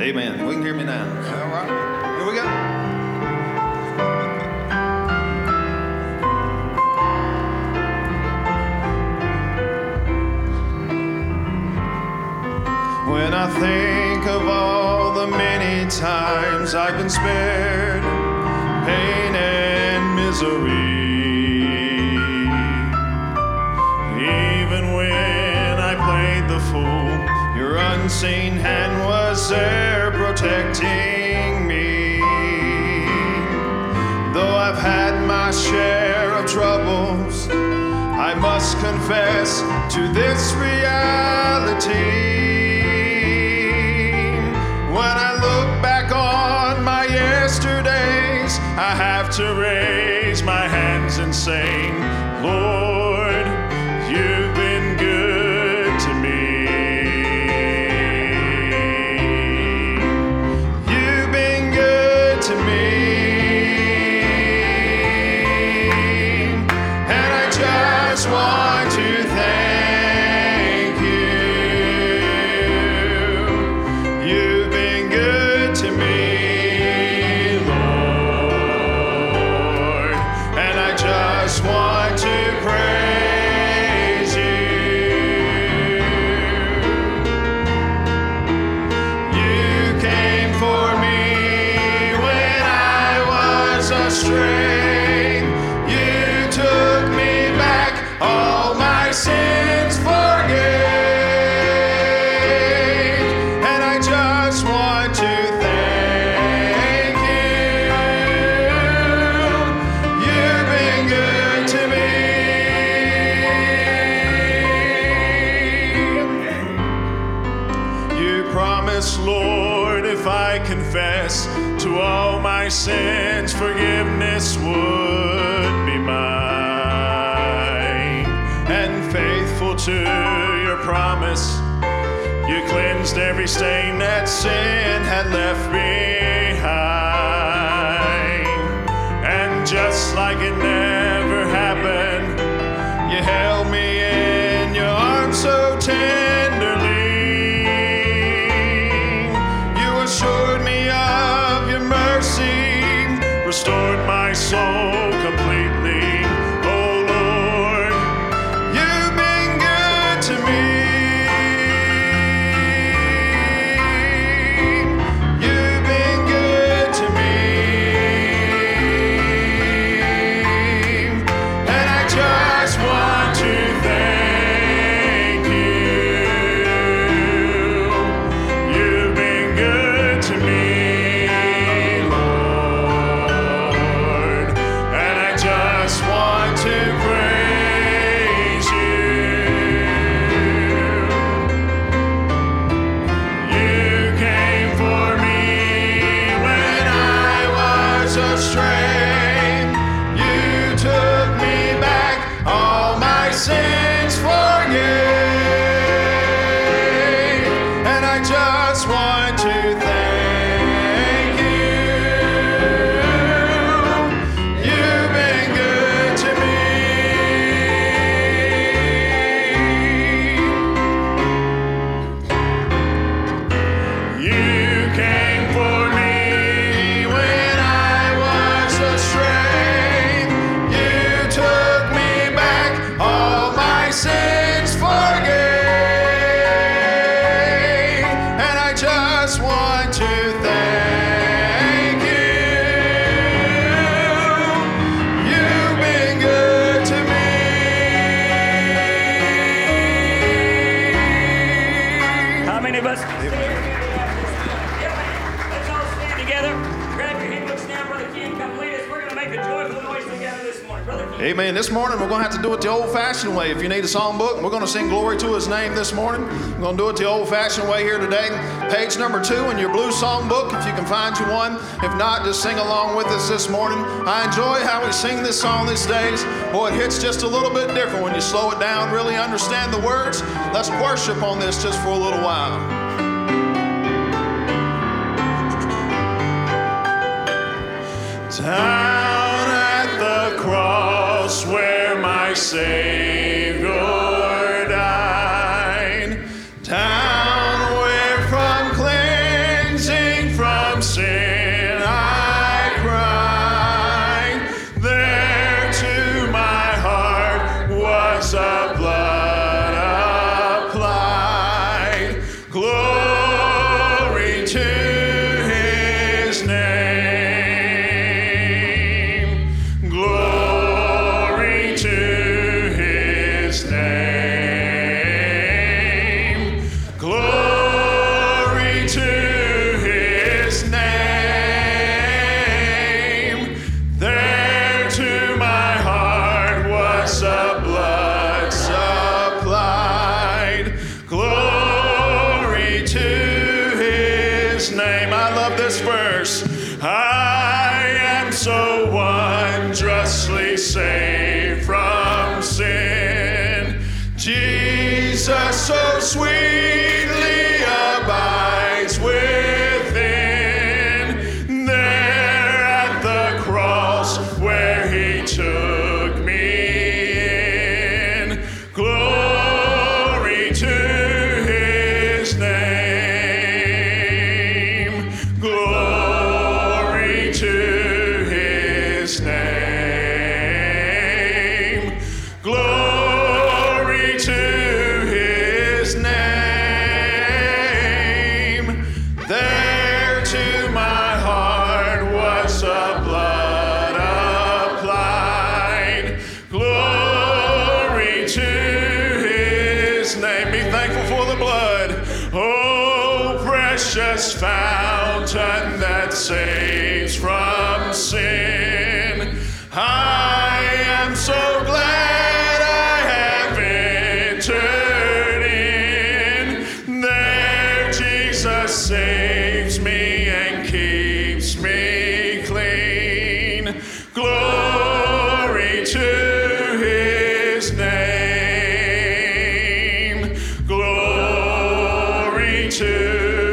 Amen. We can hear me now. All right. Here we go. When I think of all the many times I've been spared pain and misery, even when I played the fool, your unseen hand was there protecting me. Though I've had my share of troubles, I must confess to this reality. Every stain that sin had left behind. Name this morning. We're going to do it the old fashioned way here today. Page number two in your blue song book, if you can find you one. If not, just sing along with us this morning. I enjoy how we sing this song these days. Boy, it hits just a little bit different when you slow it down, really understand the words. Let's worship on this just for a little while. Down at the cross where my Savior Glory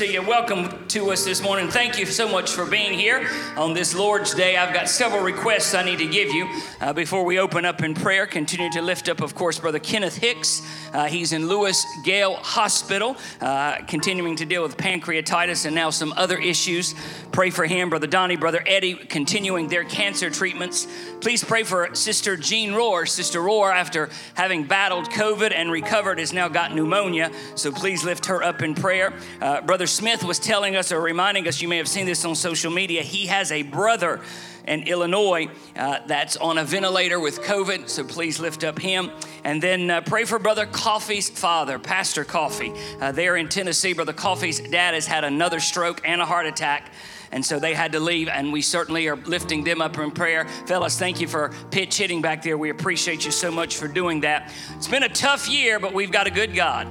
see you. Welcome to us this morning. Thank you so much for being here on this Lord's Day. I've got several requests I need to give you uh, before we open up in prayer. Continue to lift up, of course, Brother Kenneth Hicks. Uh, he's in Lewis Gale Hospital, uh, continuing to deal with pancreatitis and now some other issues. Pray for him. Brother Donnie, Brother Eddie, continuing their cancer treatments. Please pray for Sister Jean Rohr. Sister Rohr, after having battled COVID and recovered, has now got pneumonia. So please lift her up in prayer. Uh, Brother Smith was telling us or reminding us, you may have seen this on social media, he has a brother in Illinois uh, that's on a ventilator with COVID, so please lift up him. And then uh, pray for Brother Coffey's father, Pastor Coffey. Uh, there in Tennessee, Brother Coffey's dad has had another stroke and a heart attack. And so they had to leave, and we certainly are lifting them up in prayer. Fellas, thank you for pitch hitting back there. We appreciate you so much for doing that. It's been a tough year, but we've got a good God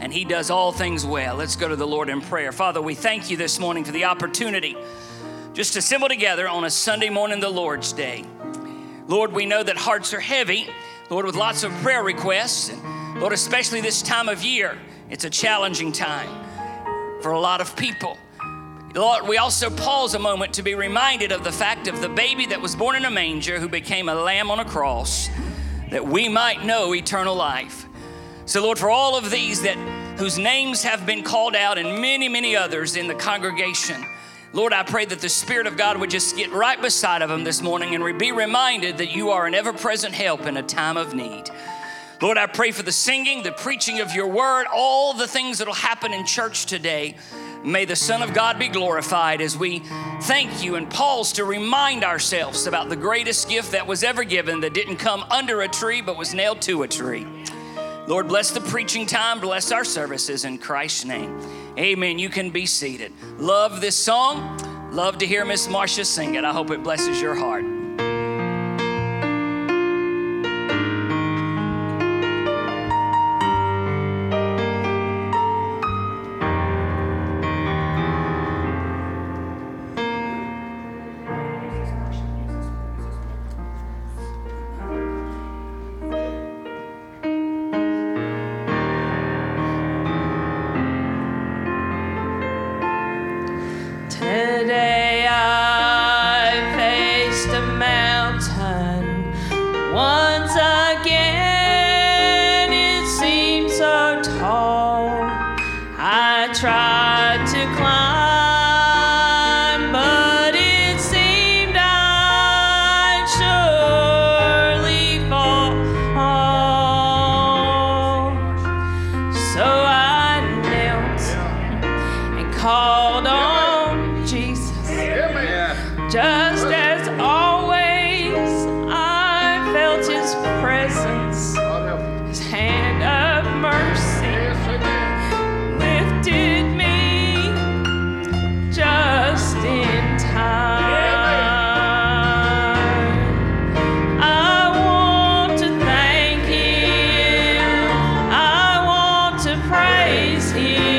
and He does all things well. Let's go to the Lord in prayer. Father, we thank you this morning for the opportunity just to assemble together on a Sunday morning, the Lord's Day. Lord, we know that hearts are heavy, Lord, with lots of prayer requests. And Lord, especially this time of year, it's a challenging time for a lot of people. Lord, we also pause a moment to be reminded of the fact of the baby that was born in a manger who became a lamb on a cross that we might know eternal life. So, Lord, for all of these that whose names have been called out and many, many others in the congregation, Lord, I pray that the Spirit of God would just get right beside of them this morning and be reminded that you are an ever present help in a time of need. Lord, I pray for the singing, the preaching of your word, all the things that'll happen in church today. May the Son of God be glorified as we thank you and pause to remind ourselves about the greatest gift that was ever given that didn't come under a tree but was nailed to a tree. Lord, bless the preaching time, bless our services in Christ's name. Amen. You can be seated. Love this song. Love to hear Miss Marcia sing it. I hope it blesses your heart. praise him.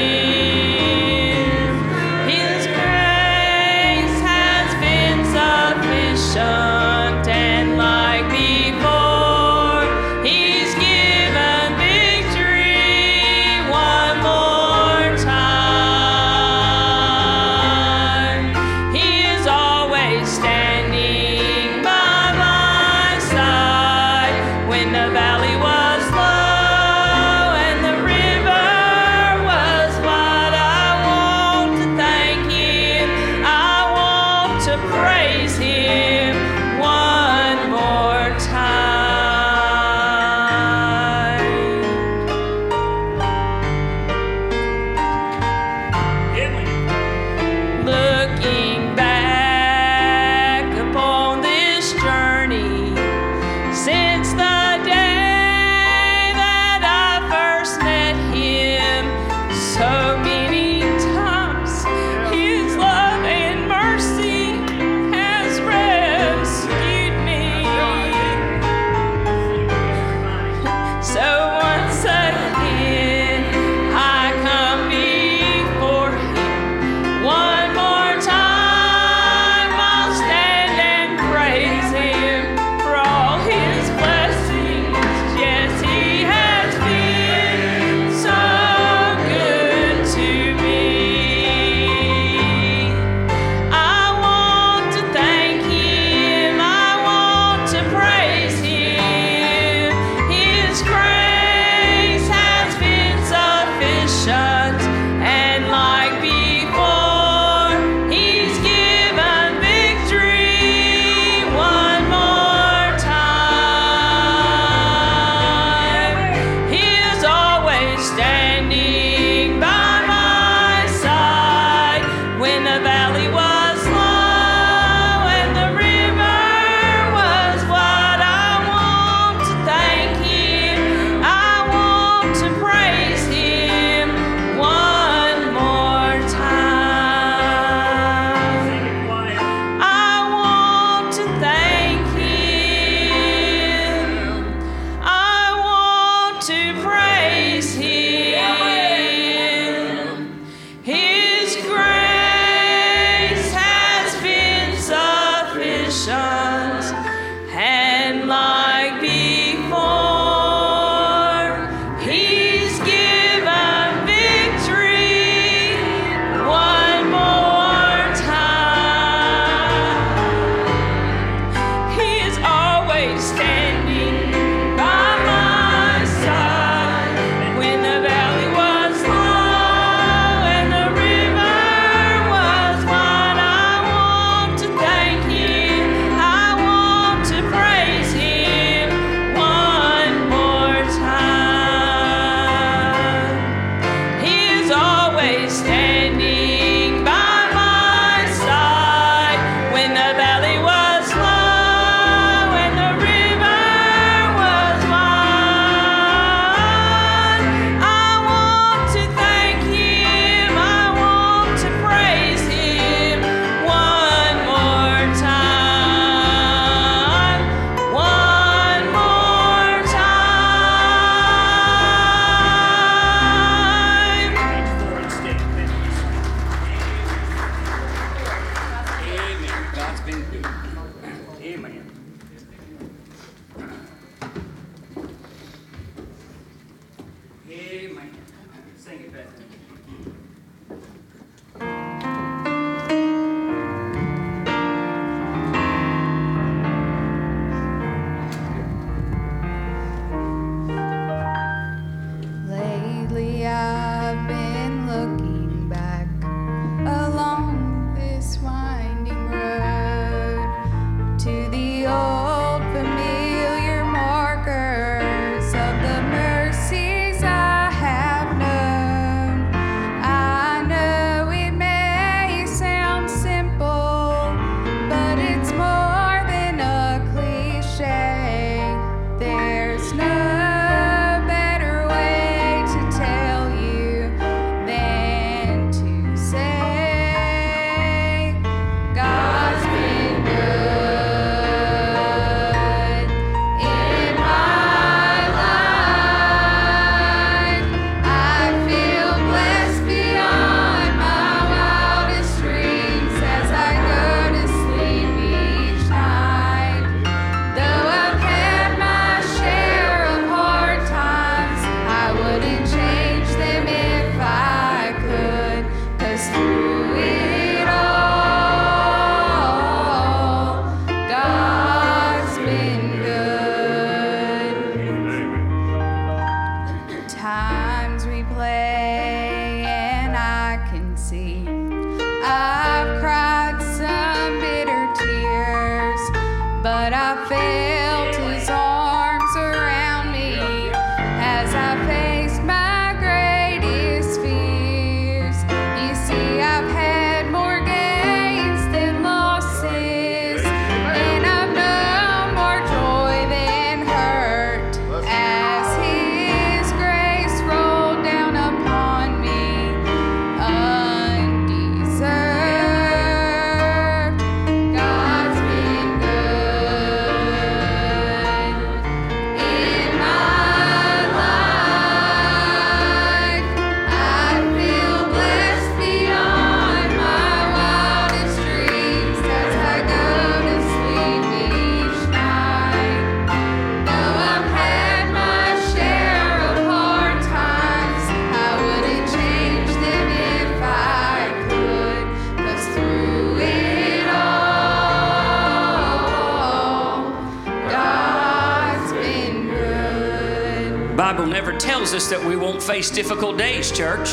Face difficult days, church.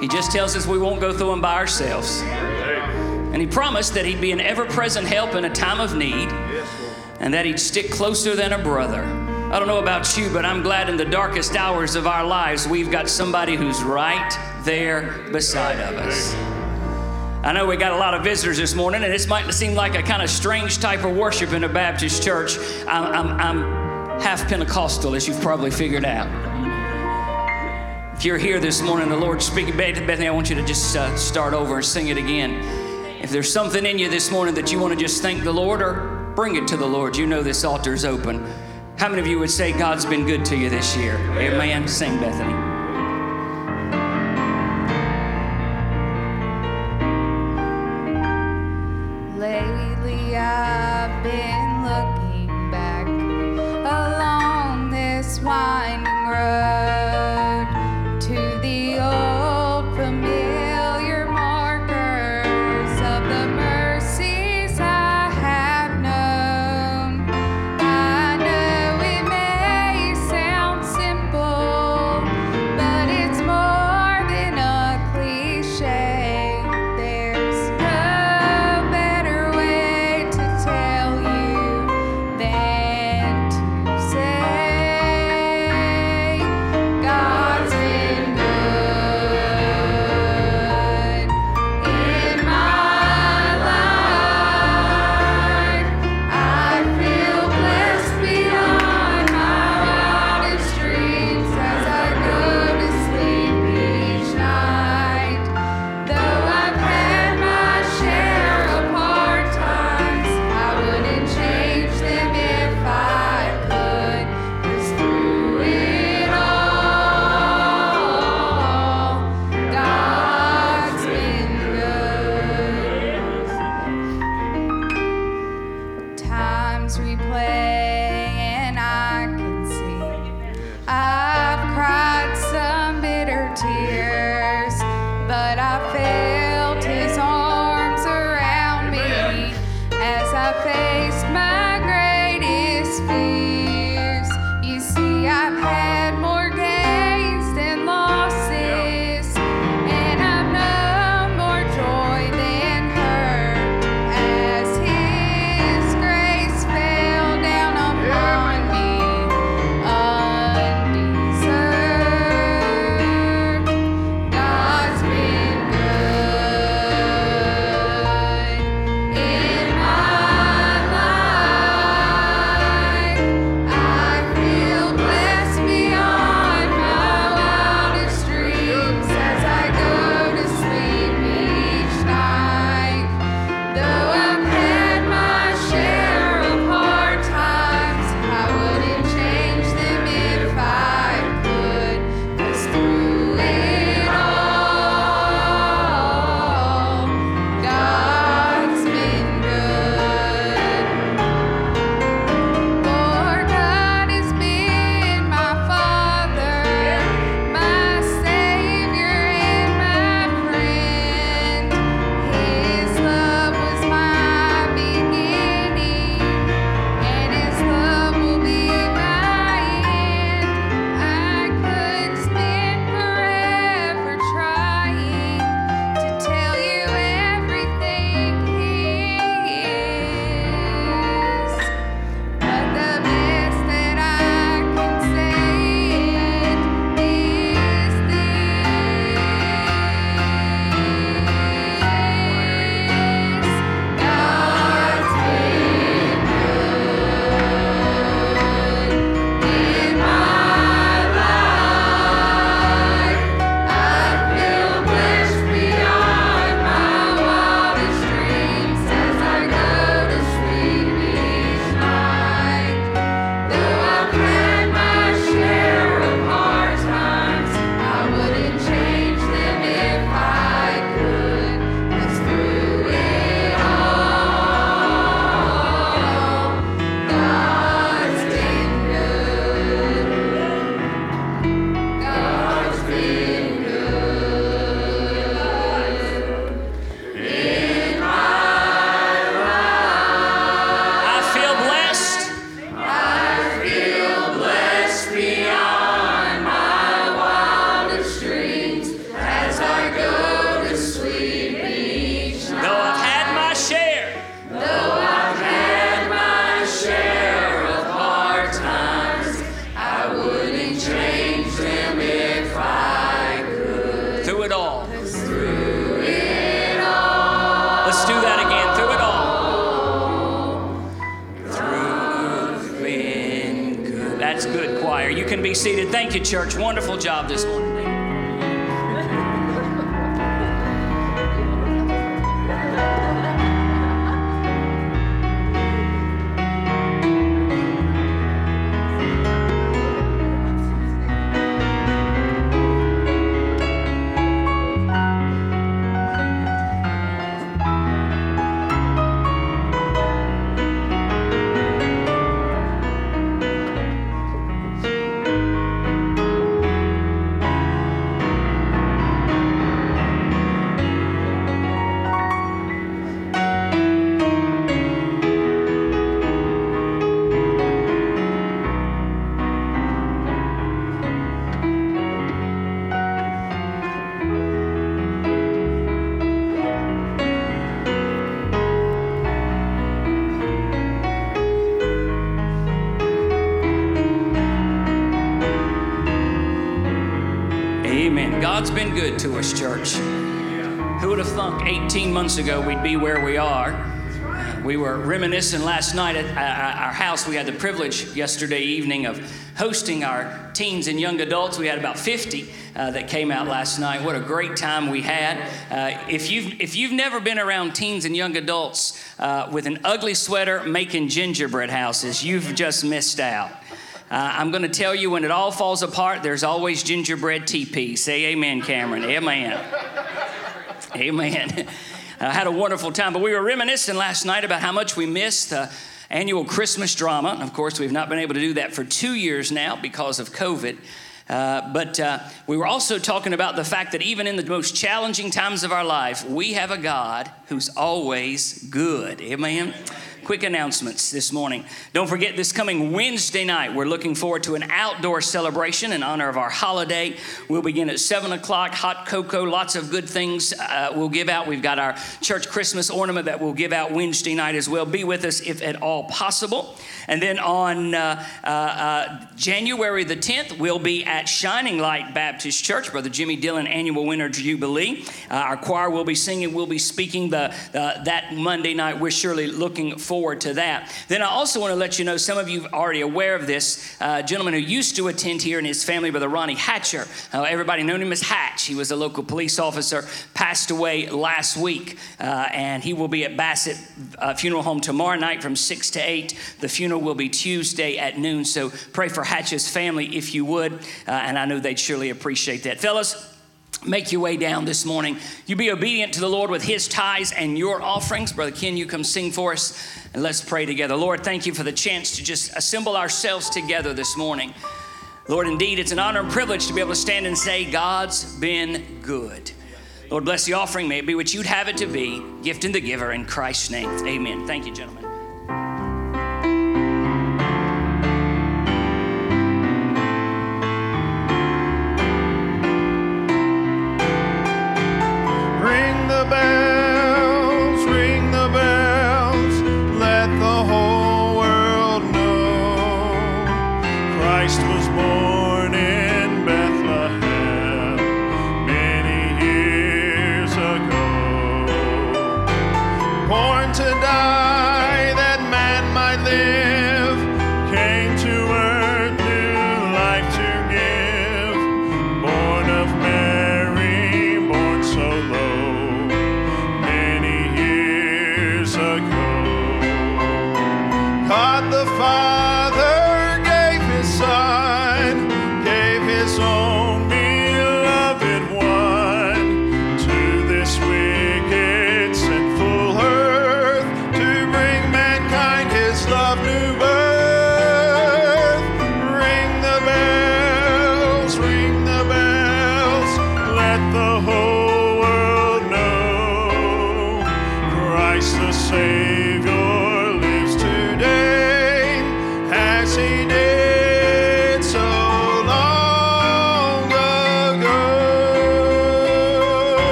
He just tells us we won't go through them by ourselves. And he promised that he'd be an ever present help in a time of need and that he'd stick closer than a brother. I don't know about you, but I'm glad in the darkest hours of our lives we've got somebody who's right there beside of us. I know we got a lot of visitors this morning, and this might seem like a kind of strange type of worship in a Baptist church. I'm, I'm, I'm half Pentecostal, as you've probably figured out. You're here this morning, the Lord speaking, Bethany, I want you to just uh, start over and sing it again. If there's something in you this morning that you want to just thank the Lord or bring it to the Lord, you know this altar is open. How many of you would say God's been good to you this year? Amen. Sing, Bethany. That's good, choir. You can be seated. Thank you, church. Wonderful job this morning. be where we are. We were reminiscing last night at our house. We had the privilege yesterday evening of hosting our teens and young adults. We had about 50 uh, that came out last night. What a great time we had. Uh, if, you've, if you've never been around teens and young adults uh, with an ugly sweater making gingerbread houses, you've just missed out. Uh, I'm going to tell you when it all falls apart, there's always gingerbread TP. Say amen, Cameron. Amen. amen. I had a wonderful time. But we were reminiscing last night about how much we missed the annual Christmas drama. And of course, we've not been able to do that for two years now because of COVID. Uh, but uh, we were also talking about the fact that even in the most challenging times of our life, we have a God who's always good. Amen. Amen quick announcements this morning. Don't forget, this coming Wednesday night, we're looking forward to an outdoor celebration in honor of our holiday. We'll begin at 7 o'clock, hot cocoa, lots of good things uh, we'll give out. We've got our church Christmas ornament that we'll give out Wednesday night as well. Be with us if at all possible. And then on uh, uh, uh January the 10th, we'll be at Shining Light Baptist Church, Brother Jimmy Dillon Annual Winter Jubilee. Uh, our choir will be singing, we'll be speaking the, that Monday night. We're surely looking forward to that. Then I also want to let you know some of you are already aware of this uh, gentleman who used to attend here and his family, Brother Ronnie Hatcher. Uh, everybody known him as Hatch. He was a local police officer, passed away last week, and he will be at Bassett Funeral Home tomorrow night from 6 to 8. The funeral will be Tuesday at noon, so pray for Hatch's family if you would, uh, and I know they'd surely appreciate that. Fellas, make your way down this morning. You be obedient to the Lord with his tithes and your offerings. Brother Ken, you come sing for us and let's pray together. Lord, thank you for the chance to just assemble ourselves together this morning. Lord, indeed, it's an honor and privilege to be able to stand and say, God's been good. Lord, bless the offering. May it be what you'd have it to be. Gift the giver in Christ's name. Amen. Thank you, gentlemen.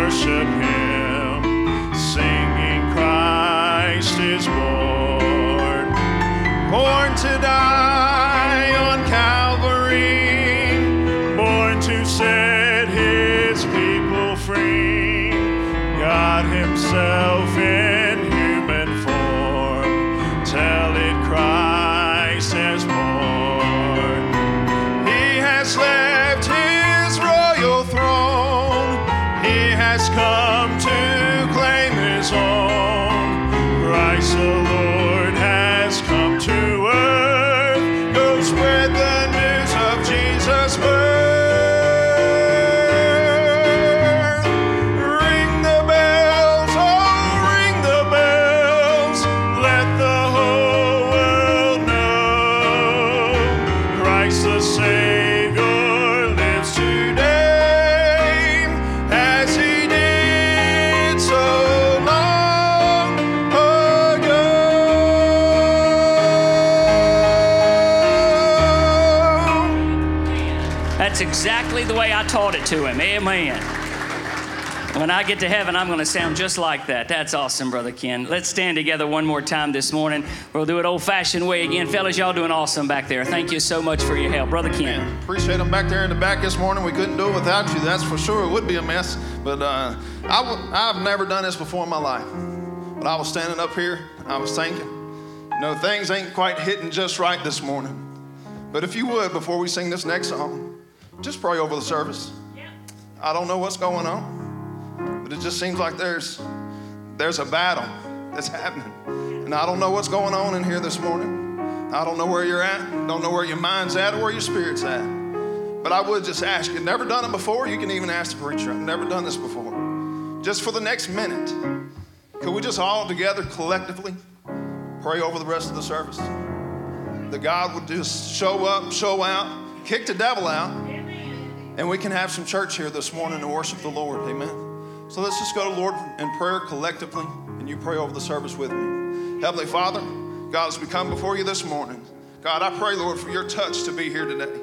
worship Him, singing Christ is born, born. Taught it to him. Amen. When I get to heaven, I'm going to sound just like that. That's awesome, Brother Ken. Let's stand together one more time this morning. We'll do it old fashioned way again. Fellas, y'all doing awesome back there. Thank you so much for your help. Brother Ken. Appreciate them back there in the back this morning. We couldn't do it without you. That's for sure. It would be a mess. But uh, i w- I've never done this before in my life. But I was standing up here, I was thinking, you know, things ain't quite hitting just right this morning. But if you would, before we sing this next song, just pray over the service. I don't know what's going on, but it just seems like there's there's a battle that's happening. And I don't know what's going on in here this morning, I don't know where you're at, don't know where your mind's at or where your spirit's at. But I would just ask you, never done it before, you can even ask the preacher, I've never done this before. Just for the next minute, could we just all together collectively pray over the rest of the service? That God would just show up, show out, kick the devil out, and we can have some church here this morning to worship the Lord. Amen. So let's just go to Lord in prayer collectively, and you pray over the service with me. Heavenly Father, God, as we come before you this morning, God, I pray, Lord, for your touch to be here today.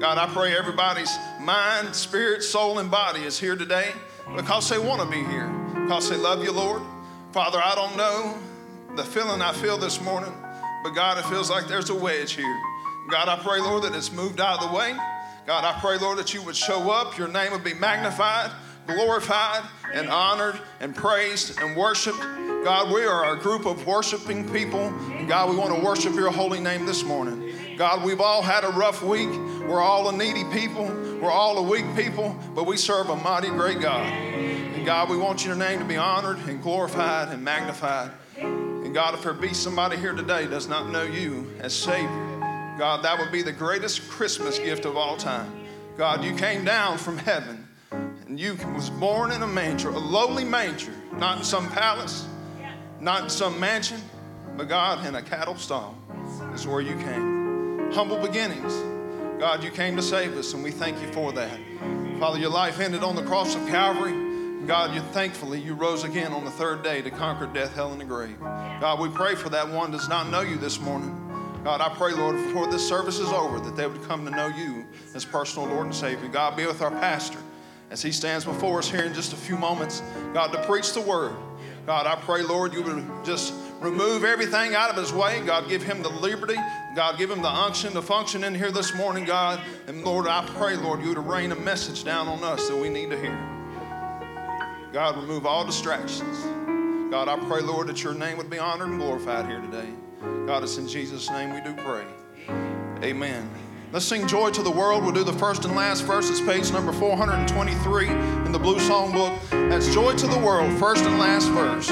God, I pray everybody's mind, spirit, soul, and body is here today because they want to be here, because they love you, Lord. Father, I don't know the feeling I feel this morning, but God, it feels like there's a wedge here. God, I pray, Lord, that it's moved out of the way. God, I pray, Lord, that you would show up, your name would be magnified, glorified, and honored, and praised, and worshiped. God, we are a group of worshiping people, and God, we want to worship your holy name this morning. God, we've all had a rough week. We're all a needy people. We're all a weak people, but we serve a mighty great God. And God, we want your name to be honored and glorified and magnified. And God, if there be somebody here today does not know you as Savior, God, that would be the greatest Christmas gift of all time. God, you came down from heaven and you was born in a manger, a lowly manger, not in some palace, not in some mansion, but God, in a cattle stall is where you came. Humble beginnings. God, you came to save us, and we thank you for that. Father, your life ended on the cross of Calvary. God, you thankfully you rose again on the third day to conquer death, hell, and the grave. God, we pray for that one does not know you this morning. God, I pray, Lord, before this service is over, that they would come to know you as personal Lord and Savior. God, be with our pastor as he stands before us here in just a few moments. God, to preach the word. God, I pray, Lord, you would just remove everything out of his way. God, give him the liberty. God, give him the unction to function in here this morning, God. And Lord, I pray, Lord, you would rain a message down on us that we need to hear. God, remove all distractions. God, I pray, Lord, that your name would be honored and glorified here today. God, it's in Jesus' name we do pray. Amen. Let's sing Joy to the World. We'll do the first and last verse. It's page number 423 in the Blue Song Book. That's Joy to the World, first and last verse.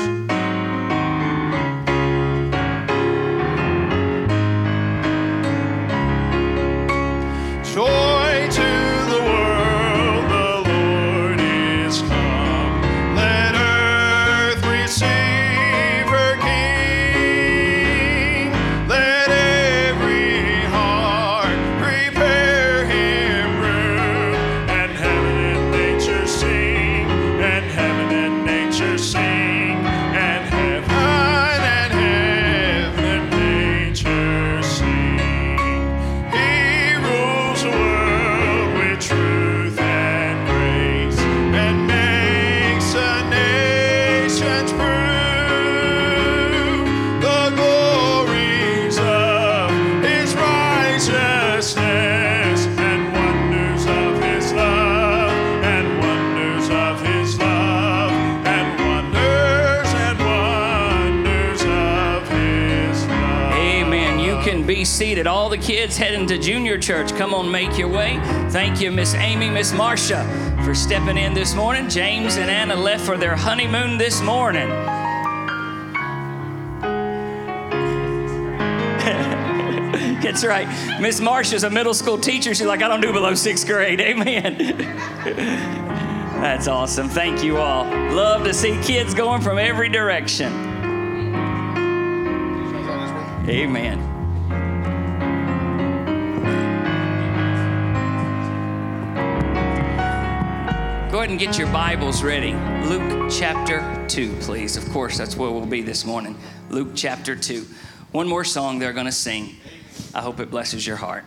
To junior church, come on, make your way. Thank you, Miss Amy, Miss Marcia, for stepping in this morning. James and Anna left for their honeymoon this morning. That's right. Miss Marcia's a middle school teacher. She's like, I don't do below sixth grade. Amen. That's awesome. Thank you all. Love to see kids going from every direction. Amen. Get your Bibles ready. Luke chapter 2, please. Of course, that's where we'll be this morning. Luke chapter 2. One more song they're going to sing. I hope it blesses your heart.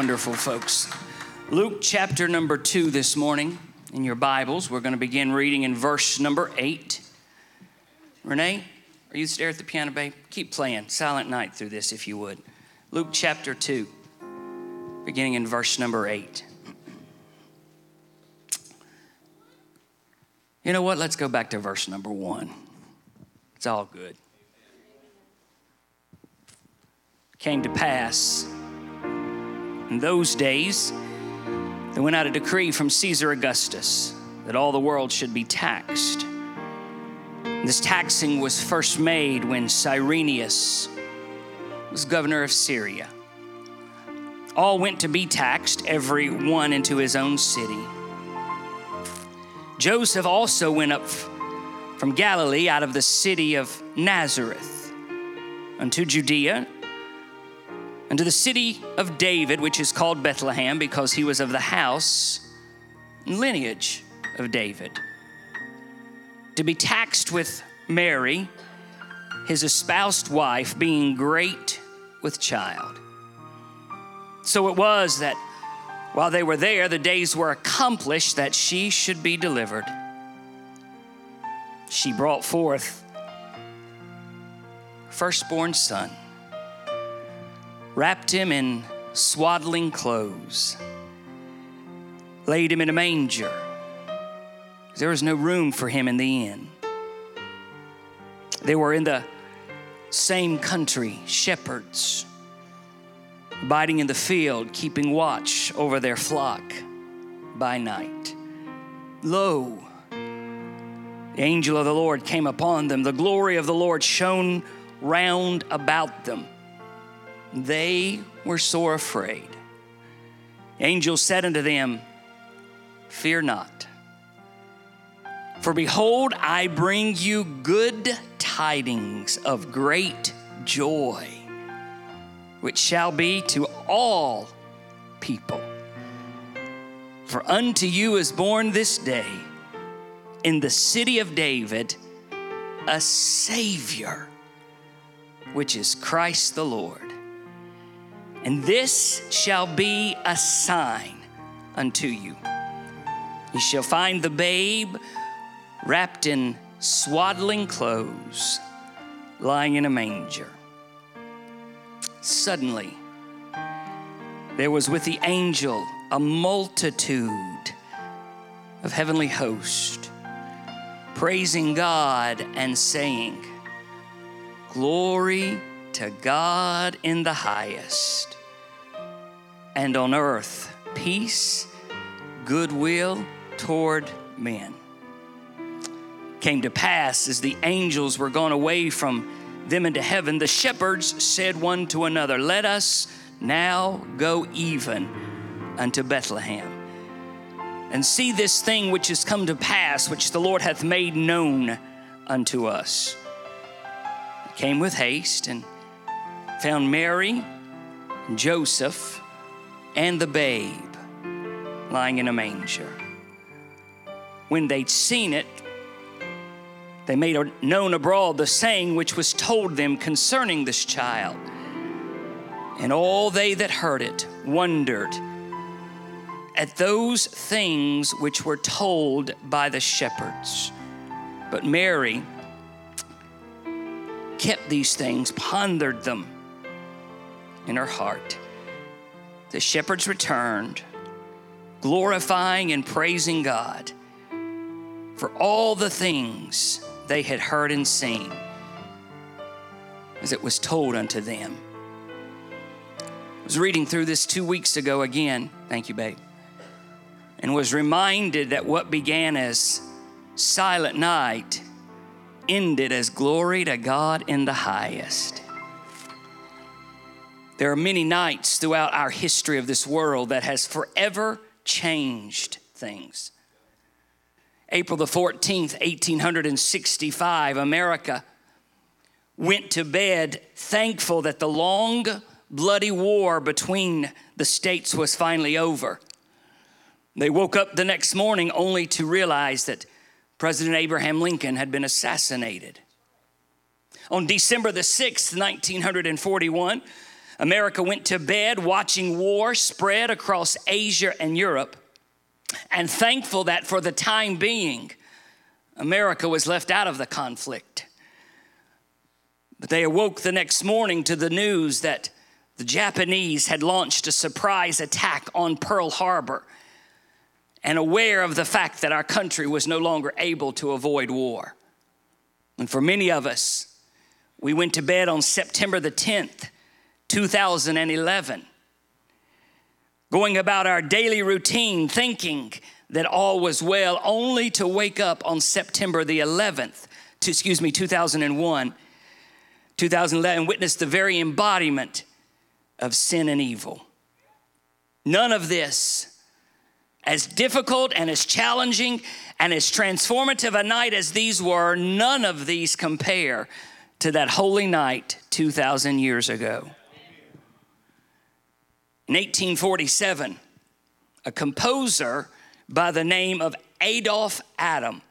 Wonderful, folks. Luke chapter number two this morning in your Bibles. We're going to begin reading in verse number eight. Renee, are you there at the piano, babe? Keep playing Silent Night through this if you would. Luke chapter two, beginning in verse number eight. You know what? Let's go back to verse number one. It's all good. Came to pass in those days, there went out a decree from Caesar Augustus that all the world should be taxed. This taxing was first made when Cyrenius was governor of Syria. All went to be taxed, every one into his own city. Joseph also went up from Galilee out of the city of Nazareth unto Judea unto the city of David, which is called Bethlehem, because he was of the house and lineage of David, to be taxed with Mary, his espoused wife, being great with child. So it was that while they were there, the days were accomplished that she should be delivered. She brought forth firstborn son wrapped him in swaddling clothes, laid him in a manger. There was no room for him in the inn. They were in the same country, shepherds, abiding in the field, keeping watch over their flock by night. Lo, the angel of the Lord came upon them. The glory of the Lord shone round about them. They were sore afraid. The angel said unto them, Fear not. For behold, I bring you good tidings of great joy, which shall be to all people. For unto you is born this day in the city of David a Savior, which is Christ the Lord. And this shall be a sign unto you. You shall find the babe wrapped in swaddling clothes, lying in a manger. Suddenly, there was with the angel a multitude of heavenly hosts, praising God and saying, Glory to God in the highest, and on earth peace, goodwill toward men. Came to pass as the angels were gone away from them into heaven, the shepherds said one to another, Let us now go even unto Bethlehem and see this thing which is come to pass, which the Lord hath made known unto us. Came with haste and found Mary, Joseph, and the babe lying in a manger. When they'd seen it, they made known abroad the saying which was told them concerning this child. And all they that heard it wondered at those things which were told by the shepherds. But Mary kept these things, pondered them in her heart. The shepherds returned, glorifying and praising God for all the things they had heard and seen as it was told unto them. I was reading through this two weeks ago again. Thank you, babe. And was reminded that what began as silent night ended as glory to God in the highest. There are many nights throughout our history of this world that has forever changed things. April the 14th, 1865, America went to bed thankful that the long, bloody war between the states was finally over. They woke up the next morning only to realize that President Abraham Lincoln had been assassinated. On December the 6th, 1941, America went to bed watching war spread across Asia and Europe, and thankful that for the time being, America was left out of the conflict. But they awoke the next morning to the news that the Japanese had launched a surprise attack on Pearl Harbor and aware of the fact that our country was no longer able to avoid war. And for many of us, we went to bed on September the 10th, 2011, going about our daily routine, thinking that all was well, only to wake up on September the 11th, to, excuse me, 2001, 2011, witness the very embodiment of sin and evil. None of this, as difficult and as challenging and as transformative a night as these were, none of these compare to that holy night 2,000 years ago. In 1847, a composer by the name of Adolphe Adam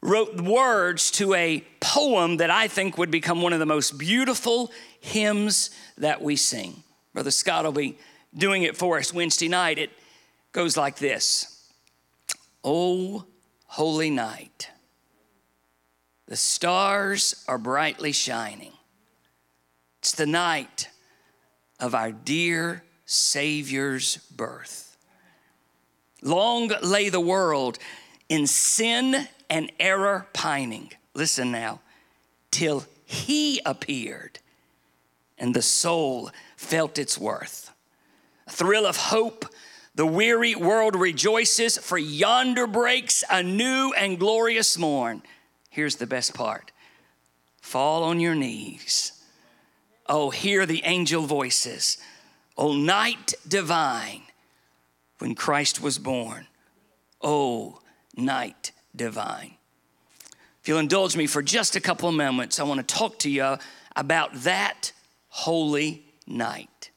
wrote words to a poem that I think would become one of the most beautiful hymns that we sing. Brother Scott will be doing it for us Wednesday night. It goes like this Oh, holy night, the stars are brightly shining. It's the night of our dear Savior's birth. Long lay the world in sin and error pining. Listen now, till he appeared and the soul felt its worth. A thrill of hope, the weary world rejoices, for yonder breaks a new and glorious morn. Here's the best part fall on your knees. Oh, hear the angel voices. Oh, night divine when Christ was born. Oh, night divine. If you'll indulge me for just a couple of moments, I want to talk to you about that holy night.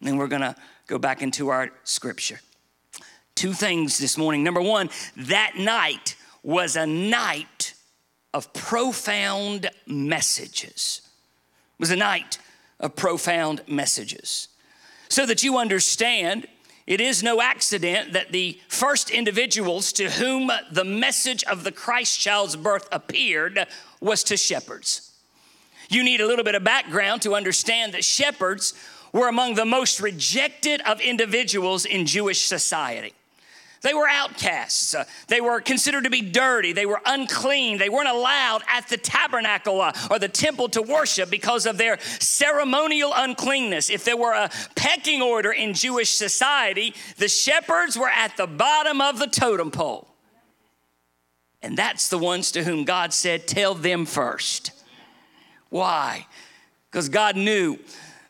And then we're going to go back into our scripture. Two things this morning. Number one, that night was a night of profound messages. It was a night of profound messages. So that you understand, it is no accident that the first individuals to whom the message of the Christ child's birth appeared was to shepherds. You need a little bit of background to understand that shepherds were among the most rejected of individuals in Jewish society. They were outcasts. Uh, they were considered to be dirty. They were unclean. They weren't allowed at the tabernacle uh, or the temple to worship because of their ceremonial uncleanness. If there were a pecking order in Jewish society, the shepherds were at the bottom of the totem pole. And that's the ones to whom God said, Tell them first. Why? Because God knew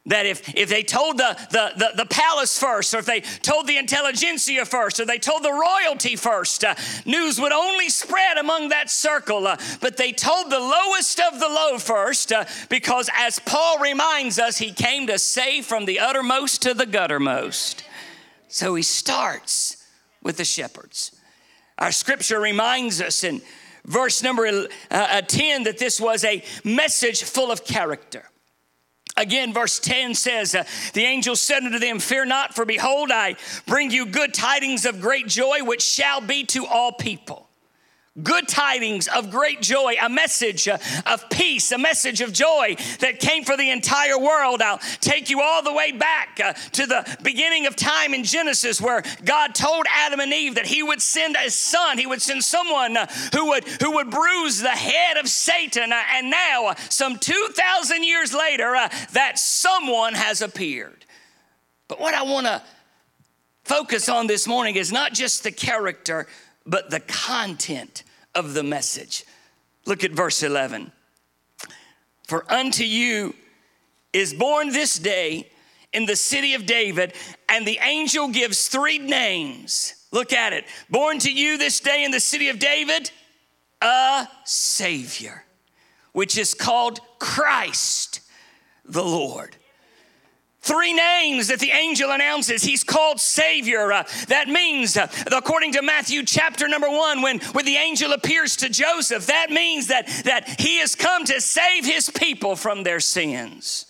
that if, if they told the, the, the, the, palace first, or if they told the intelligentsia first, or they told the royalty first, uh, news would only spread among that circle. Uh, but they told the lowest of the low first, uh, because as Paul reminds us, he came to save from the uttermost to the guttermost. So he starts with the shepherds. Our scripture reminds us in verse number uh, uh, 10 that this was a message full of character. Again, verse 10 says, uh, The angel said unto them, Fear not, for behold, I bring you good tidings of great joy, which shall be to all people good tidings of great joy, a message uh, of peace, a message of joy that came for the entire world. I'll take you all the way back uh, to the beginning of time in Genesis where God told Adam and Eve that he would send a son, he would send someone uh, who would who would bruise the head of Satan. And now, some 2000 years later, that someone has appeared. But what I want to focus on this morning is not just the character but the content of the message. Look at verse 11. For unto you is born this day in the city of David, and the angel gives three names. Look at it. Born to you this day in the city of David, a Savior, which is called Christ the Lord. Three names that the angel announces. He's called Savior. Uh, that means, uh, according to Matthew chapter number one, when, when the angel appears to Joseph, that means that, that he has come to save his people from their sins.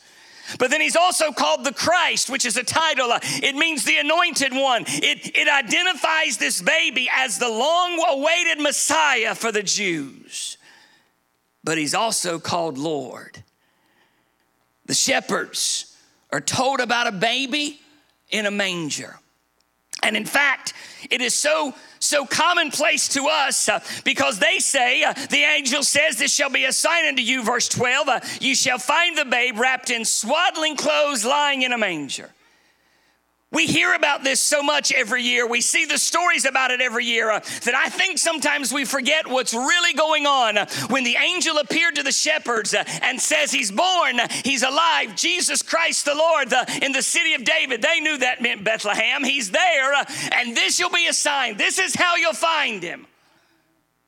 But then he's also called the Christ, which is a title. Uh, it means the anointed one. It, it identifies this baby as the long awaited Messiah for the Jews. But he's also called Lord. The shepherds, are told about a baby in a manger. And in fact, it is so so commonplace to us uh, because they say uh, the angel says this shall be a sign unto you verse 12 uh, you shall find the babe wrapped in swaddling clothes lying in a manger we hear about this so much every year. We see the stories about it every year uh, that I think sometimes we forget what's really going on. Uh, when the angel appeared to the shepherds uh, and says, He's born, He's alive, Jesus Christ the Lord, the, in the city of David, they knew that meant Bethlehem. He's there, uh, and this will be a sign. This is how you'll find Him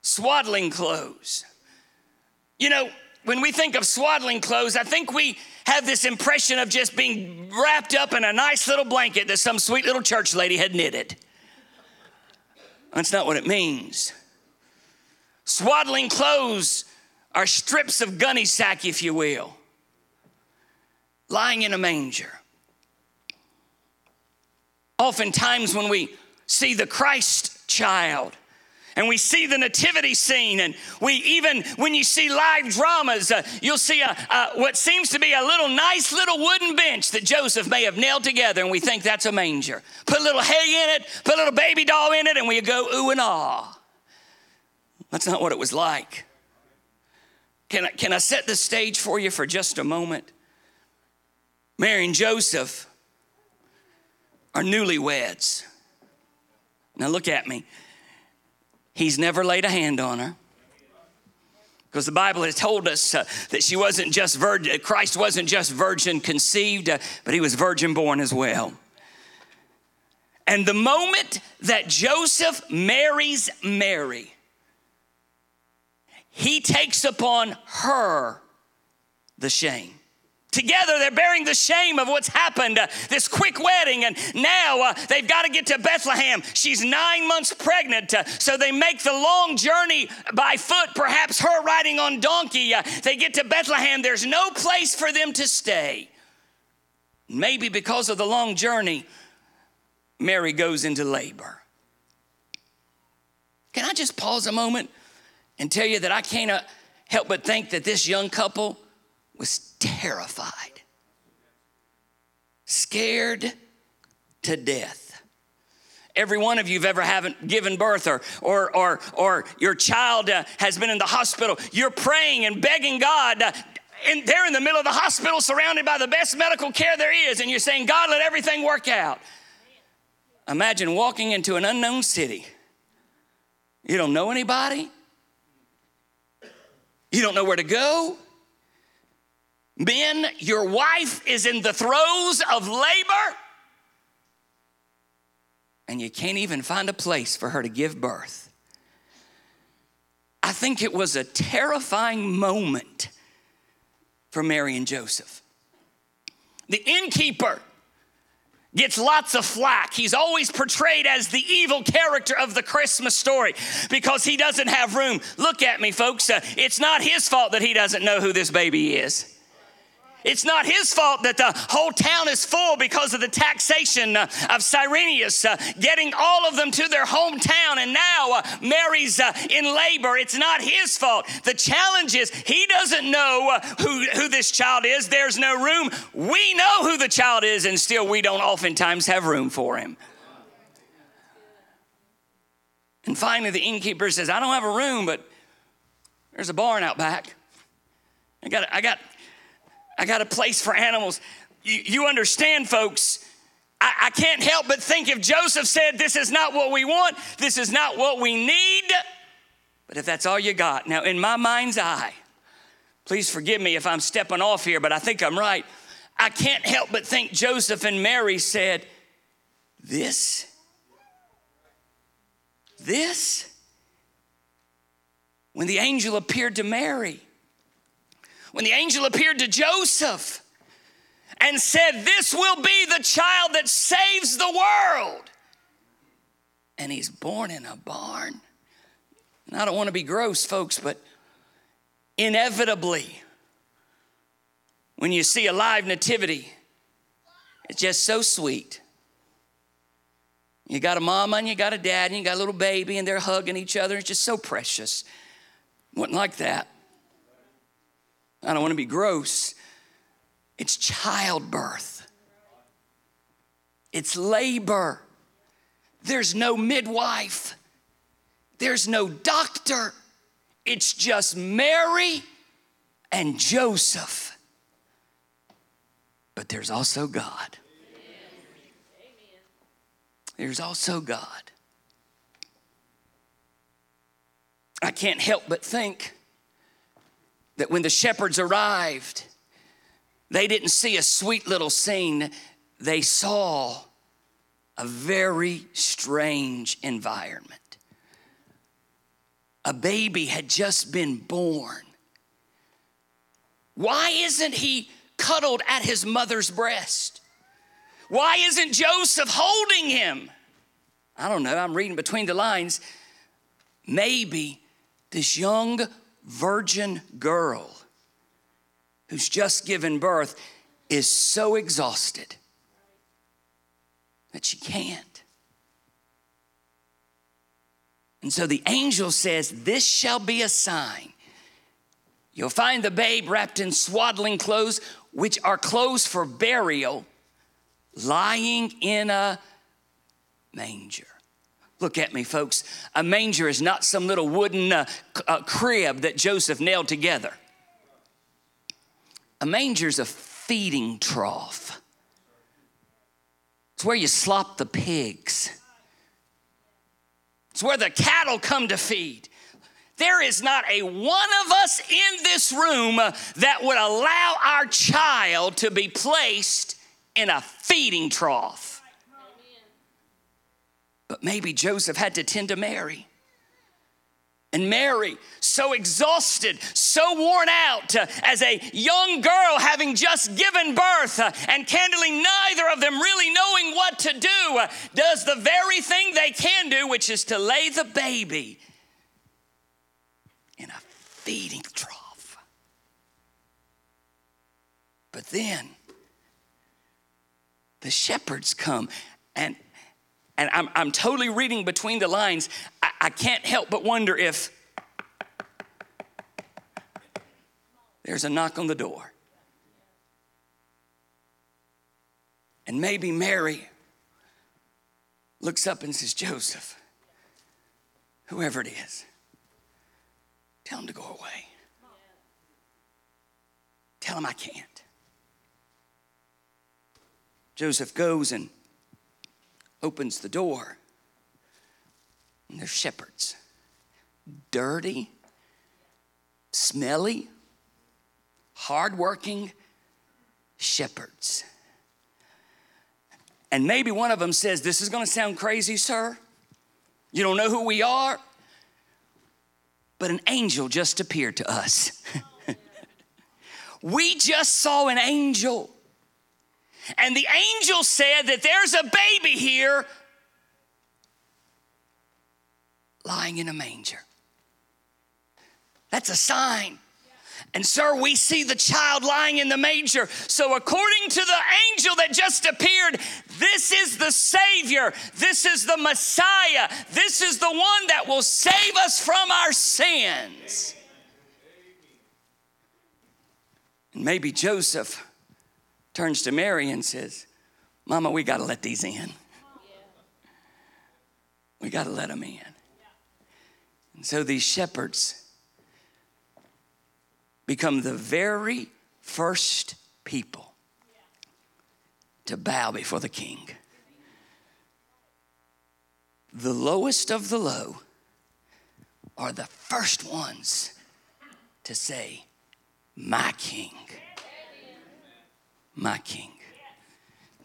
swaddling clothes. You know, when we think of swaddling clothes, I think we have this impression of just being wrapped up in a nice little blanket that some sweet little church lady had knitted. That's not what it means. Swaddling clothes are strips of gunny sack, if you will, lying in a manger. Oftentimes, when we see the Christ child, and we see the nativity scene. And we even when you see live dramas uh, you'll see a, a, what seems to be a little nice little wooden bench that joseph may have nailed together. And we think that's a manger. Put a little hay in it put a little baby doll in it and we go ooh and ah. That's not what it was like. Can I, can I set the stage for you for just a moment? Mary and joseph are newlyweds. Now look at me He's never laid a hand on her. Because the Bible has told us uh, that she wasn't just virgin, Christ wasn't just virgin conceived, uh, but he was virgin born as well. And the moment that Joseph marries Mary, he takes upon her the shame. Together, they're bearing the shame of what's happened, uh, this quick wedding, and now uh, they've got to get to Bethlehem. She's nine months pregnant, uh, so they make the long journey by foot, perhaps her riding on donkey. Uh, they get to Bethlehem. There's no place for them to stay. Maybe because of the long journey, Mary goes into labor. Can I just pause a moment and tell you that I can't uh, help but think that this young couple was terrified, scared to death. Every one of you have ever haven't given birth or, or, or, or your child uh, has been in the hospital. You're praying and begging God uh, and they're in the middle of the hospital surrounded by the best medical care there is, and you're saying, God, let everything work out. Imagine walking into an unknown city. You don't know anybody, you don't know where to go. Men, your wife is in the throes of labor, and you can't even find a place for her to give birth. I think it was a terrifying moment for Mary and Joseph. The innkeeper gets lots of flack. He's always portrayed as the evil character of the Christmas story because he doesn't have room. Look at me, folks. Uh, it's not his fault that he doesn't know who this baby is. It's not his fault that the whole town is full because of the taxation uh, of Cyrenius, uh, getting all of them to their hometown. And now uh, Mary's in labor. It's not his fault. The challenge is he doesn't know who, who this child is. There's no room. We know who the child is, and still we don't oftentimes have room for him. And finally, the innkeeper says, I don't have a room, but there's a barn out back. I got, I got I got a place for animals. You, you understand, folks. I, I can't help but think if Joseph said, This is not what we want, this is not what we need, but if that's all you got. Now, in my mind's eye, please forgive me if I'm stepping off here, but I think I'm right. I can't help but think Joseph and Mary said, This? This? When the angel appeared to Mary, when the angel appeared to Joseph and said, This will be the child that saves the world. And he's born in a barn. And I don't want to be gross, folks, but inevitably, when you see a live nativity, it's just so sweet. You got a mama and you got a dad and you got a little baby and they're hugging each other. It's just so precious. Wasn't like that. I don't want to be gross. It's childbirth, it's labor. There's no midwife, there's no doctor. It's just Mary and Joseph. But there's also God. There's also God. I can't help but think that when the shepherds arrived, they didn't see a sweet little scene, they saw a very strange environment. A baby had just been born. Why isn't he cuddled at his mother's breast? Why isn't Joseph holding him? I don't know, I'm reading between the lines. Maybe this young virgin girl who's just given birth is so exhausted that she can't. And so the angel says, This shall be a sign. You'll find the babe wrapped in swaddling clothes, which are clothes for burial, lying in a manger. Look at me, folks. A manger is not some little wooden uh, uh, crib that Joseph nailed together. A manger is a feeding trough. It's where you slop the pigs. It's where the cattle come to feed. There is not a one of us in this room that would allow our child to be placed in a feeding trough. But maybe Joseph had to tend to Mary. And Mary, so exhausted, so worn out, uh, as a young girl having just given birth, uh, and candidly neither of them really knowing what to do, uh, does the very thing they can do, which is to lay the baby in a feeding trough. But then the shepherds come and and I'm, I'm totally reading between the lines. I, I can't help but wonder if there's a knock on the door. And maybe Mary looks up and says, Joseph, whoever it is, tell him to go away. Tell him I can't. Joseph goes and opens the door, and there's shepherds. Dirty, smelly, hardworking shepherds. And maybe one of them says, This is gonna sound crazy, sir. You don't know who we are. But an angel just appeared to us. we just saw an angel. And the angel said that there's a baby here lying in a manger. That's a sign. And, sir, we see the child lying in the manger. So, according to the angel that just appeared, this is the Savior. This is the Messiah. This is the one that will save us from our sins. And maybe Joseph turns to Mary and says, Mama, we got to let these in. We got to let them in. And so these shepherds become the very first people to bow before the king. The lowest of the low are the first ones to say, My king my King.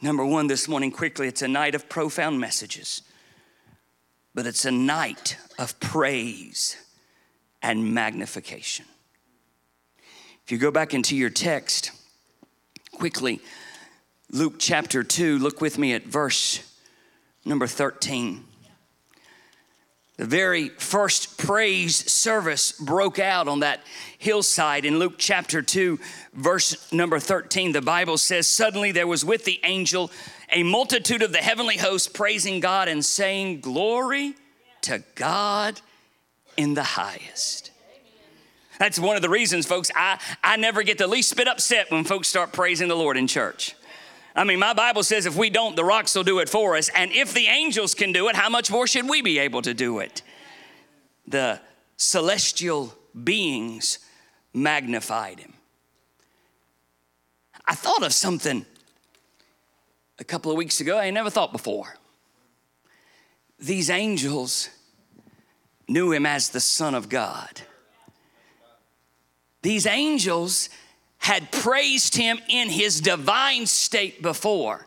Number one this morning, quickly, it's a night of profound messages, but it's a night of praise and magnification. If you go back into your text quickly, Luke chapter 2, look with me at verse number 13. The very first praise service broke out on that hillside in Luke chapter 2, verse number 13. The Bible says, Suddenly there was with the angel a multitude of the heavenly host praising God and saying, Glory to God in the highest. That's one of the reasons, folks, I, I never get the least bit upset when folks start praising the Lord in church. I mean, my Bible says if we don't, the rocks will do it for us. And if the angels can do it, how much more should we be able to do it? The celestial beings magnified him. I thought of something a couple of weeks ago I never thought before. These angels knew him as the Son of God. These angels had praised him in his divine state before.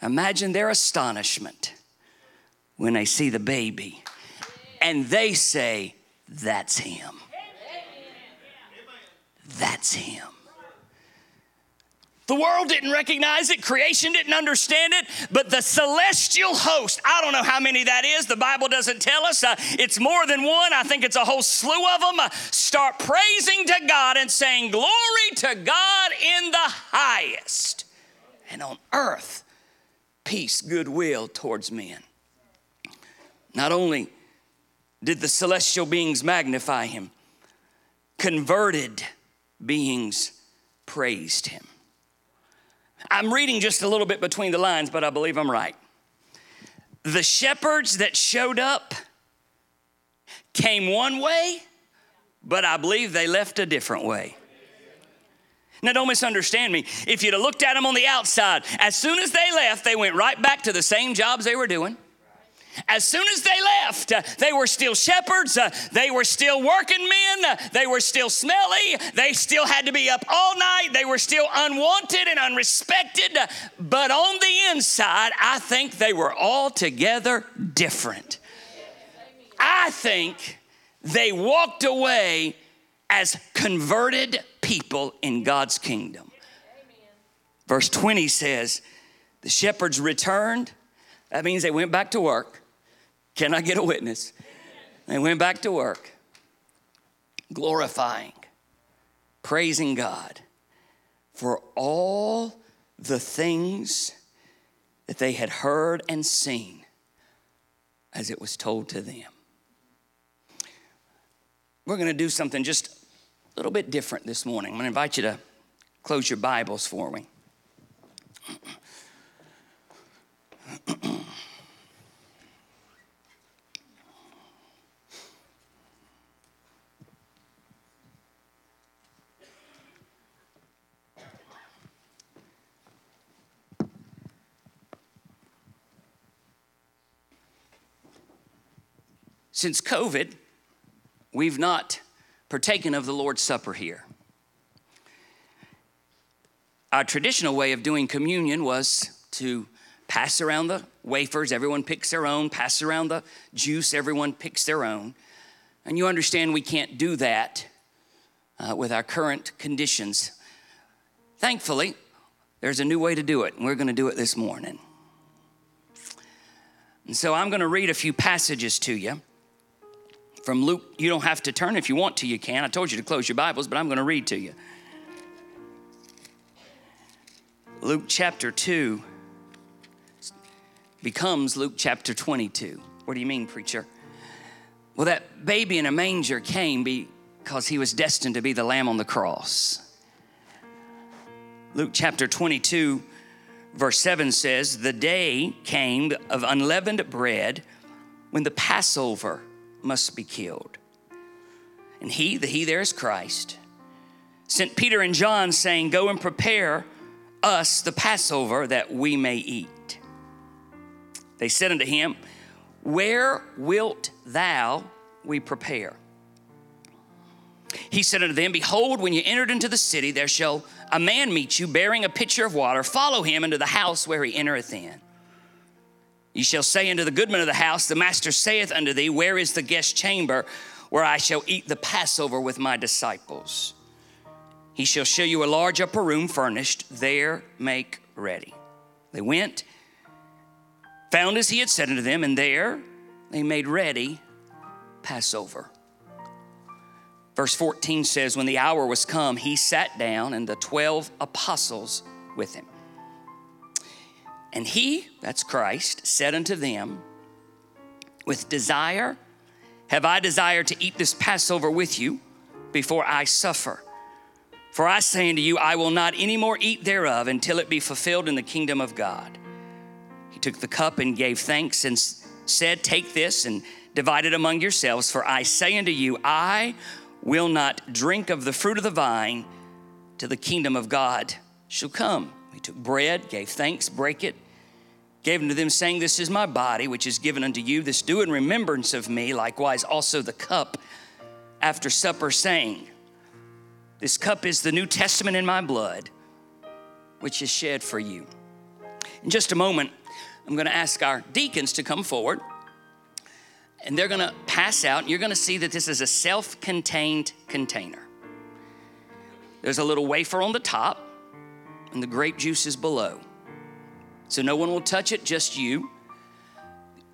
Imagine their astonishment when they see the baby and they say, That's him. That's him. The world didn't recognize it, creation didn't understand it, but the celestial host, I don't know how many that is, the Bible doesn't tell us. Uh, it's more than one, I think it's a whole slew of them. Uh, start praising to God and saying, Glory to God in the highest, and on earth, peace, goodwill towards men. Not only did the celestial beings magnify him, converted beings praised him. I'm reading just a little bit between the lines, but I believe I'm right. The shepherds that showed up came one way, but I believe they left a different way. Now, don't misunderstand me. If you'd have looked at them on the outside, as soon as they left, they went right back to the same jobs they were doing. As soon as they left, uh, they were still shepherds. Uh, they were still working men. Uh, they were still smelly. They still had to be up all night. They were still unwanted and unrespected. Uh, but on the inside, I think they were altogether different. I think they walked away as converted people in God's kingdom. Verse 20 says, The shepherds returned. That means they went back to work. Can I get a witness? They went back to work, glorifying, praising God for all the things that they had heard and seen as it was told to them. We're going to do something just a little bit different this morning. I'm going to invite you to close your Bibles for me. Since COVID, we've not partaken of the Lord's Supper here. Our traditional way of doing communion was to pass around the wafers, everyone picks their own, pass around the juice, everyone picks their own. And you understand we can't do that uh, with our current conditions. Thankfully, there's a new way to do it, and we're going to do it this morning. And so I'm going to read a few passages to you from Luke. You don't have to turn if you want to, you can. I told you to close your Bibles, but I'm going to read to you. Luke chapter 2 becomes Luke chapter 22. What do you mean, preacher? Well, that baby in a manger came because he was destined to be the lamb on the cross. Luke chapter 22, verse 7 says, The day came of unleavened bread when the Passover must be killed. And he, the he there is Christ, sent Peter and John, saying, Go and prepare us the Passover that we may eat. They said unto him, Where wilt thou we prepare? He said unto them, Behold, when you entered into the city, there shall a man meet you bearing a pitcher of water. Follow him into the house where he entereth in. You shall say unto the goodman of the house, The master saith unto thee, Where is the guest chamber where I shall eat the Passover with my disciples? He shall show you a large upper room furnished, there make ready. They went, found as he had said unto them, and there they made ready Passover. Verse 14 says, When the hour was come, he sat down, and the 12 apostles with him. And he, that's Christ, said unto them, With desire have I desired to eat this Passover with you before I suffer. For I say unto you, I will not any more eat thereof until it be fulfilled in the kingdom of God. He took the cup and gave thanks and said, Take this and divide it among yourselves, for I say unto you, I will not drink of the fruit of the vine till the kingdom of God shall come. He took bread, gave thanks, break it, gave unto them, saying, This is my body, which is given unto you. This do in remembrance of me. Likewise, also the cup after supper, saying, This cup is the New Testament in my blood, which is shed for you. In just a moment, I'm going to ask our deacons to come forward. And they're going to pass out. And you're going to see that this is a self contained container. There's a little wafer on the top, and the grape juice is below. So no one will touch it, just you.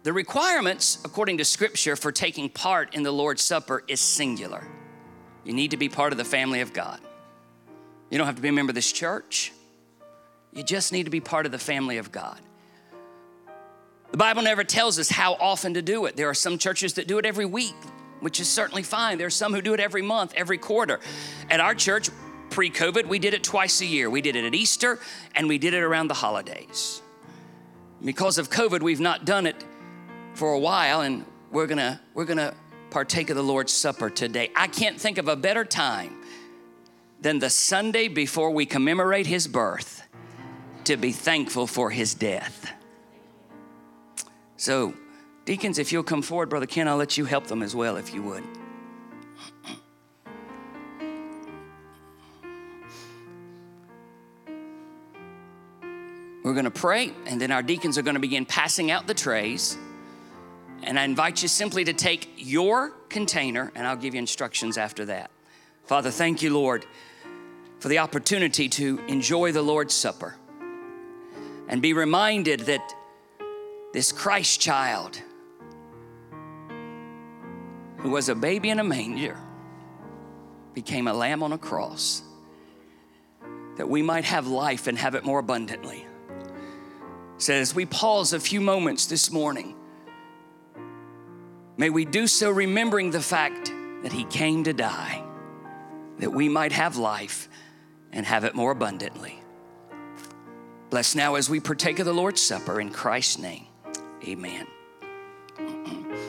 The requirements, according to scripture, for taking part in the Lord's Supper is singular. You need to be part of the family of God. You don't have to be a member of this church, you just need to be part of the family of God. The Bible never tells us how often to do it. There are some churches that do it every week, which is certainly fine. There are some who do it every month, every quarter. At our church, pre COVID, we did it twice a year. We did it at Easter and we did it around the holidays. Because of COVID, we've not done it for a while, and we're gonna, we're gonna partake of the Lord's Supper today. I can't think of a better time than the Sunday before we commemorate his birth to be thankful for his death. So, deacons, if you'll come forward, Brother Ken, I'll let you help them as well, if you would. We're going to pray, and then our deacons are going to begin passing out the trays. And I invite you simply to take your container, and I'll give you instructions after that. Father, thank you, Lord, for the opportunity to enjoy the Lord's Supper and be reminded that this Christ child, who was a baby in a manger, became a lamb on a cross that we might have life and have it more abundantly. So, as we pause a few moments this morning, may we do so remembering the fact that He came to die, that we might have life and have it more abundantly. Bless now as we partake of the Lord's Supper in Christ's name. Amen.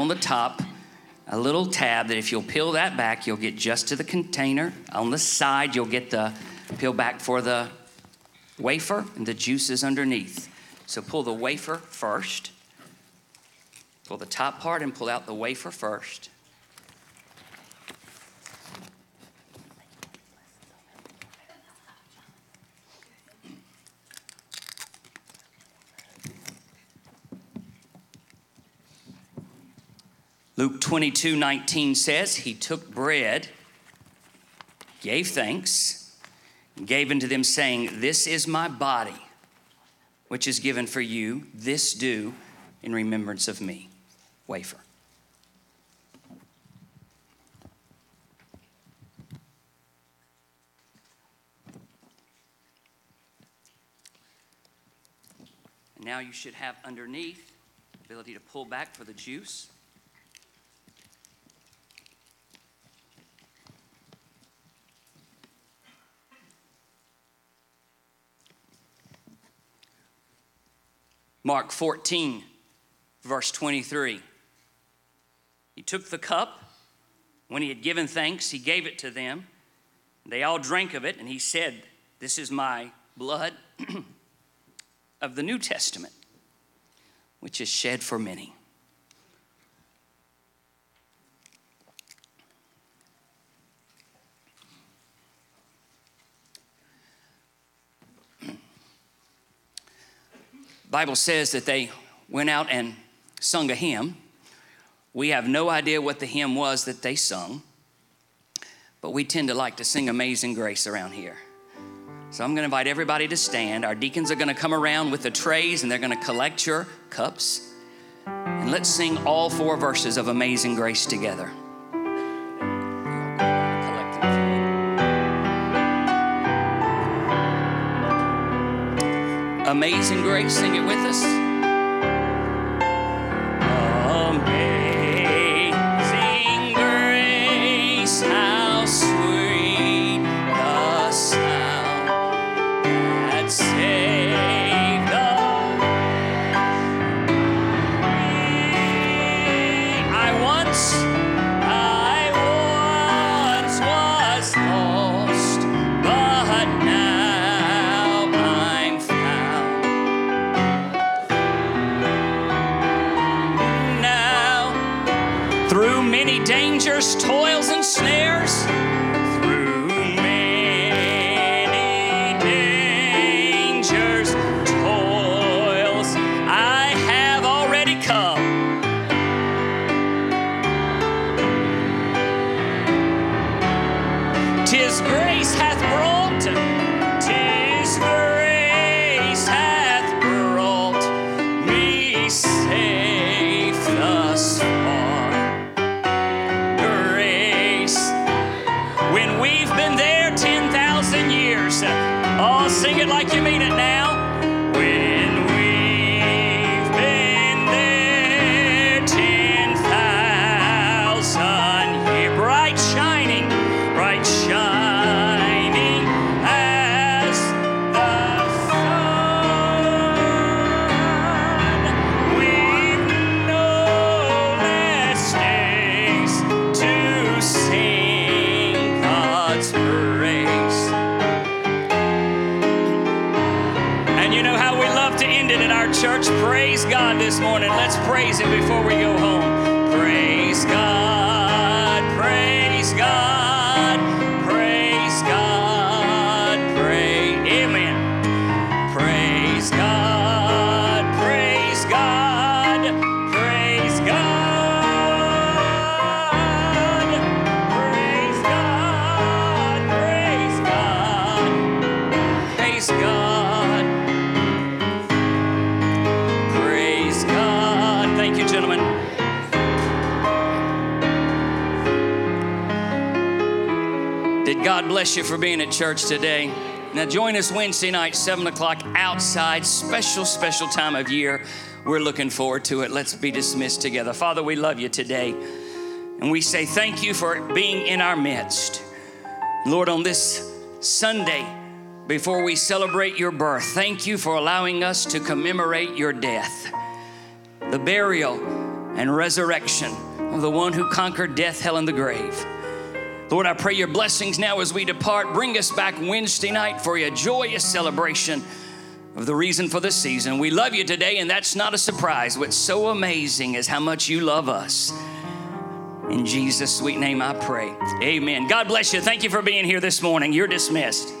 on the top a little tab that if you'll peel that back, you'll get just to the container. On the side, you'll get the peel back for the wafer, and the juice is underneath. So pull the wafer first. Pull the top part and pull out the wafer first. Luke 22 19 says, He took bread, gave thanks, and gave unto them, saying, This is my body, which is given for you. This do in remembrance of me. Wafer. And now you should have underneath ability to pull back for the juice. Mark 14, verse 23. He took the cup. When he had given thanks, he gave it to them. They all drank of it, and he said, This is my blood of the New Testament, which is shed for many. Bible says that they went out and sung a hymn. We have no idea what the hymn was that they sung, but we tend to like to sing Amazing Grace around here. So I'm going to invite everybody to stand. Our deacons are going to come around with the trays and they're going to collect your cups. And let's sing all four verses of Amazing Grace together. Amazing Grace, sing it with us. Amazing bless you for being at church today? Now join us Wednesday night, 7 o'clock outside. Special, special time of year. We're looking forward to it. Let's be dismissed together. Father, we love you today. And we say thank you for being in our midst. Lord, on this Sunday, before we celebrate your birth. Thank you for allowing us to commemorate your death, the burial, and resurrection of the one who conquered death, hell, and the grave. Lord, I pray your blessings now as we depart. Bring us back Wednesday night for a joyous celebration of the reason for the season. We love you today, and that's not a surprise. What's so amazing is how much you love us. In Jesus' sweet name I pray. Amen. God bless you. Thank you for being here this morning. You're dismissed.